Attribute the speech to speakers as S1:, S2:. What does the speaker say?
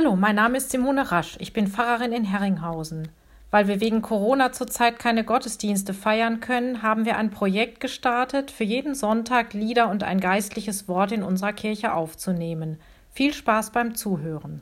S1: Hallo, mein Name ist Simone Rasch. Ich bin Pfarrerin in Herringhausen. Weil wir wegen Corona zurzeit keine Gottesdienste feiern können, haben wir ein Projekt gestartet, für jeden Sonntag Lieder und ein geistliches Wort in unserer Kirche aufzunehmen. Viel Spaß beim Zuhören.